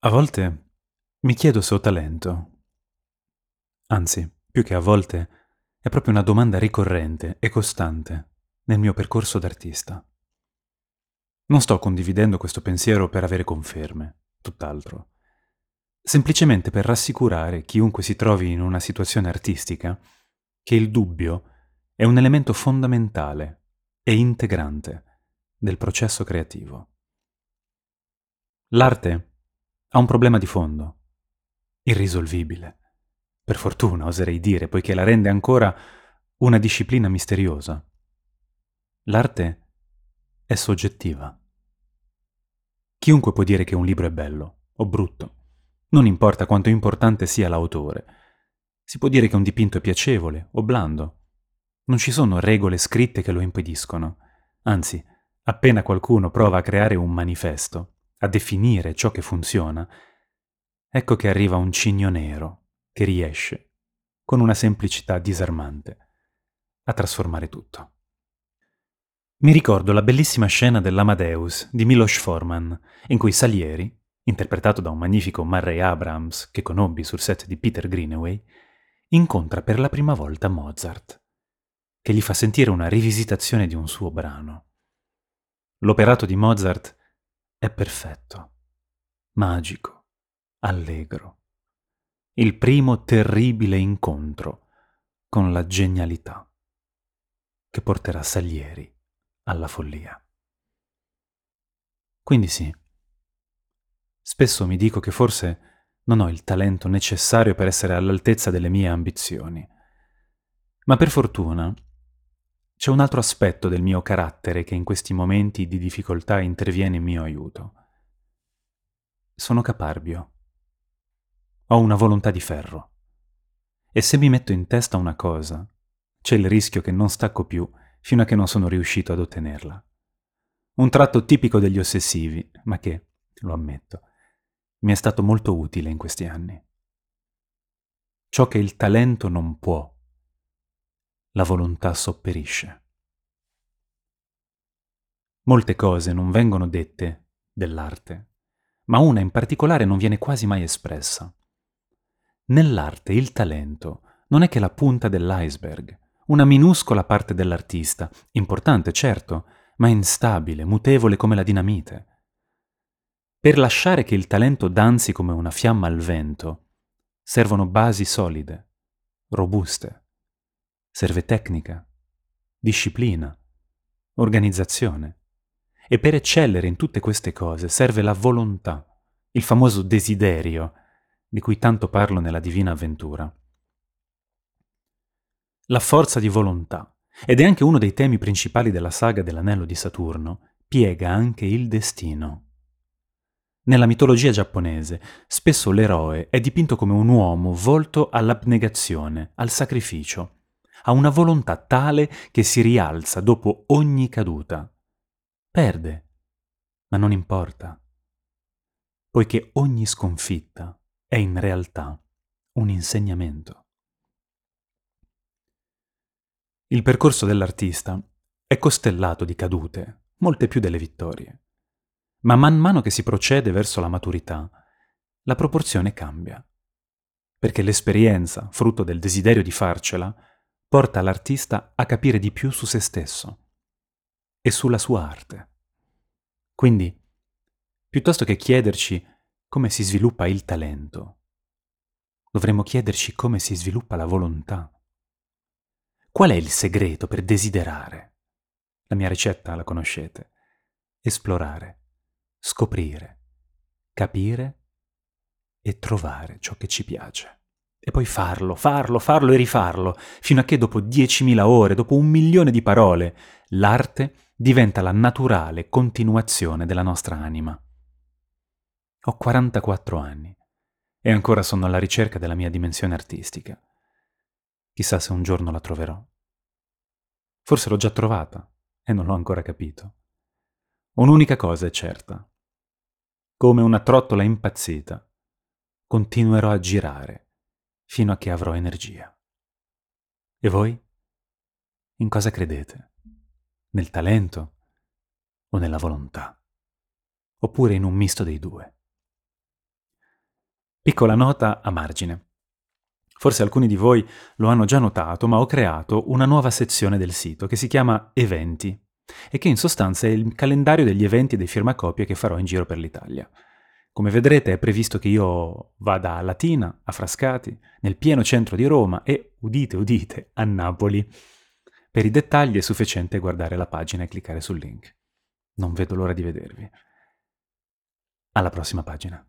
A volte mi chiedo se ho talento. Anzi, più che a volte, è proprio una domanda ricorrente e costante nel mio percorso d'artista. Non sto condividendo questo pensiero per avere conferme, tutt'altro. Semplicemente per rassicurare chiunque si trovi in una situazione artistica che il dubbio è un elemento fondamentale e integrante del processo creativo. L'arte ha un problema di fondo, irrisolvibile. Per fortuna, oserei dire, poiché la rende ancora una disciplina misteriosa. L'arte è soggettiva. Chiunque può dire che un libro è bello o brutto. Non importa quanto importante sia l'autore. Si può dire che un dipinto è piacevole o blando. Non ci sono regole scritte che lo impediscono. Anzi, appena qualcuno prova a creare un manifesto, a definire ciò che funziona, ecco che arriva un cigno nero che riesce, con una semplicità disarmante, a trasformare tutto. Mi ricordo la bellissima scena dell'Amadeus di Milos Forman, in cui Salieri, interpretato da un magnifico Murray Abrams che conobbi sul set di Peter Greenaway, incontra per la prima volta Mozart, che gli fa sentire una rivisitazione di un suo brano. L'operato di Mozart è perfetto, magico, allegro, il primo terribile incontro con la genialità che porterà Salieri alla follia. Quindi sì, spesso mi dico che forse non ho il talento necessario per essere all'altezza delle mie ambizioni, ma per fortuna c'è un altro aspetto del mio carattere che in questi momenti di difficoltà interviene in mio aiuto. Sono caparbio. Ho una volontà di ferro. E se mi metto in testa una cosa, c'è il rischio che non stacco più fino a che non sono riuscito ad ottenerla. Un tratto tipico degli ossessivi, ma che, lo ammetto, mi è stato molto utile in questi anni. Ciò che il talento non può, la volontà sopperisce. Molte cose non vengono dette dell'arte, ma una in particolare non viene quasi mai espressa. Nell'arte il talento non è che la punta dell'iceberg, una minuscola parte dell'artista, importante certo, ma instabile, mutevole come la dinamite. Per lasciare che il talento danzi come una fiamma al vento, servono basi solide, robuste. Serve tecnica, disciplina, organizzazione. E per eccellere in tutte queste cose serve la volontà, il famoso desiderio, di cui tanto parlo nella Divina Avventura la forza di volontà, ed è anche uno dei temi principali della saga dell'anello di Saturno, piega anche il destino. Nella mitologia giapponese, spesso l'eroe è dipinto come un uomo volto all'abnegazione, al sacrificio, a una volontà tale che si rialza dopo ogni caduta. Perde, ma non importa, poiché ogni sconfitta è in realtà un insegnamento. Il percorso dell'artista è costellato di cadute, molte più delle vittorie. Ma man mano che si procede verso la maturità, la proporzione cambia. Perché l'esperienza, frutto del desiderio di farcela, porta l'artista a capire di più su se stesso e sulla sua arte. Quindi, piuttosto che chiederci come si sviluppa il talento, dovremmo chiederci come si sviluppa la volontà. Qual è il segreto per desiderare? La mia ricetta la conoscete. Esplorare, scoprire, capire e trovare ciò che ci piace. E poi farlo, farlo, farlo e rifarlo, fino a che dopo 10.000 ore, dopo un milione di parole, l'arte diventa la naturale continuazione della nostra anima. Ho 44 anni e ancora sono alla ricerca della mia dimensione artistica. Chissà se un giorno la troverò. Forse l'ho già trovata e non l'ho ancora capito. Un'unica cosa è certa. Come una trottola impazzita, continuerò a girare fino a che avrò energia. E voi? In cosa credete? Nel talento o nella volontà? Oppure in un misto dei due? Piccola nota a margine. Forse alcuni di voi lo hanno già notato, ma ho creato una nuova sezione del sito che si chiama Eventi e che in sostanza è il calendario degli eventi e dei firmacopie che farò in giro per l'Italia. Come vedrete è previsto che io vada a Latina, a Frascati, nel pieno centro di Roma e, udite udite, a Napoli. Per i dettagli è sufficiente guardare la pagina e cliccare sul link. Non vedo l'ora di vedervi. Alla prossima pagina.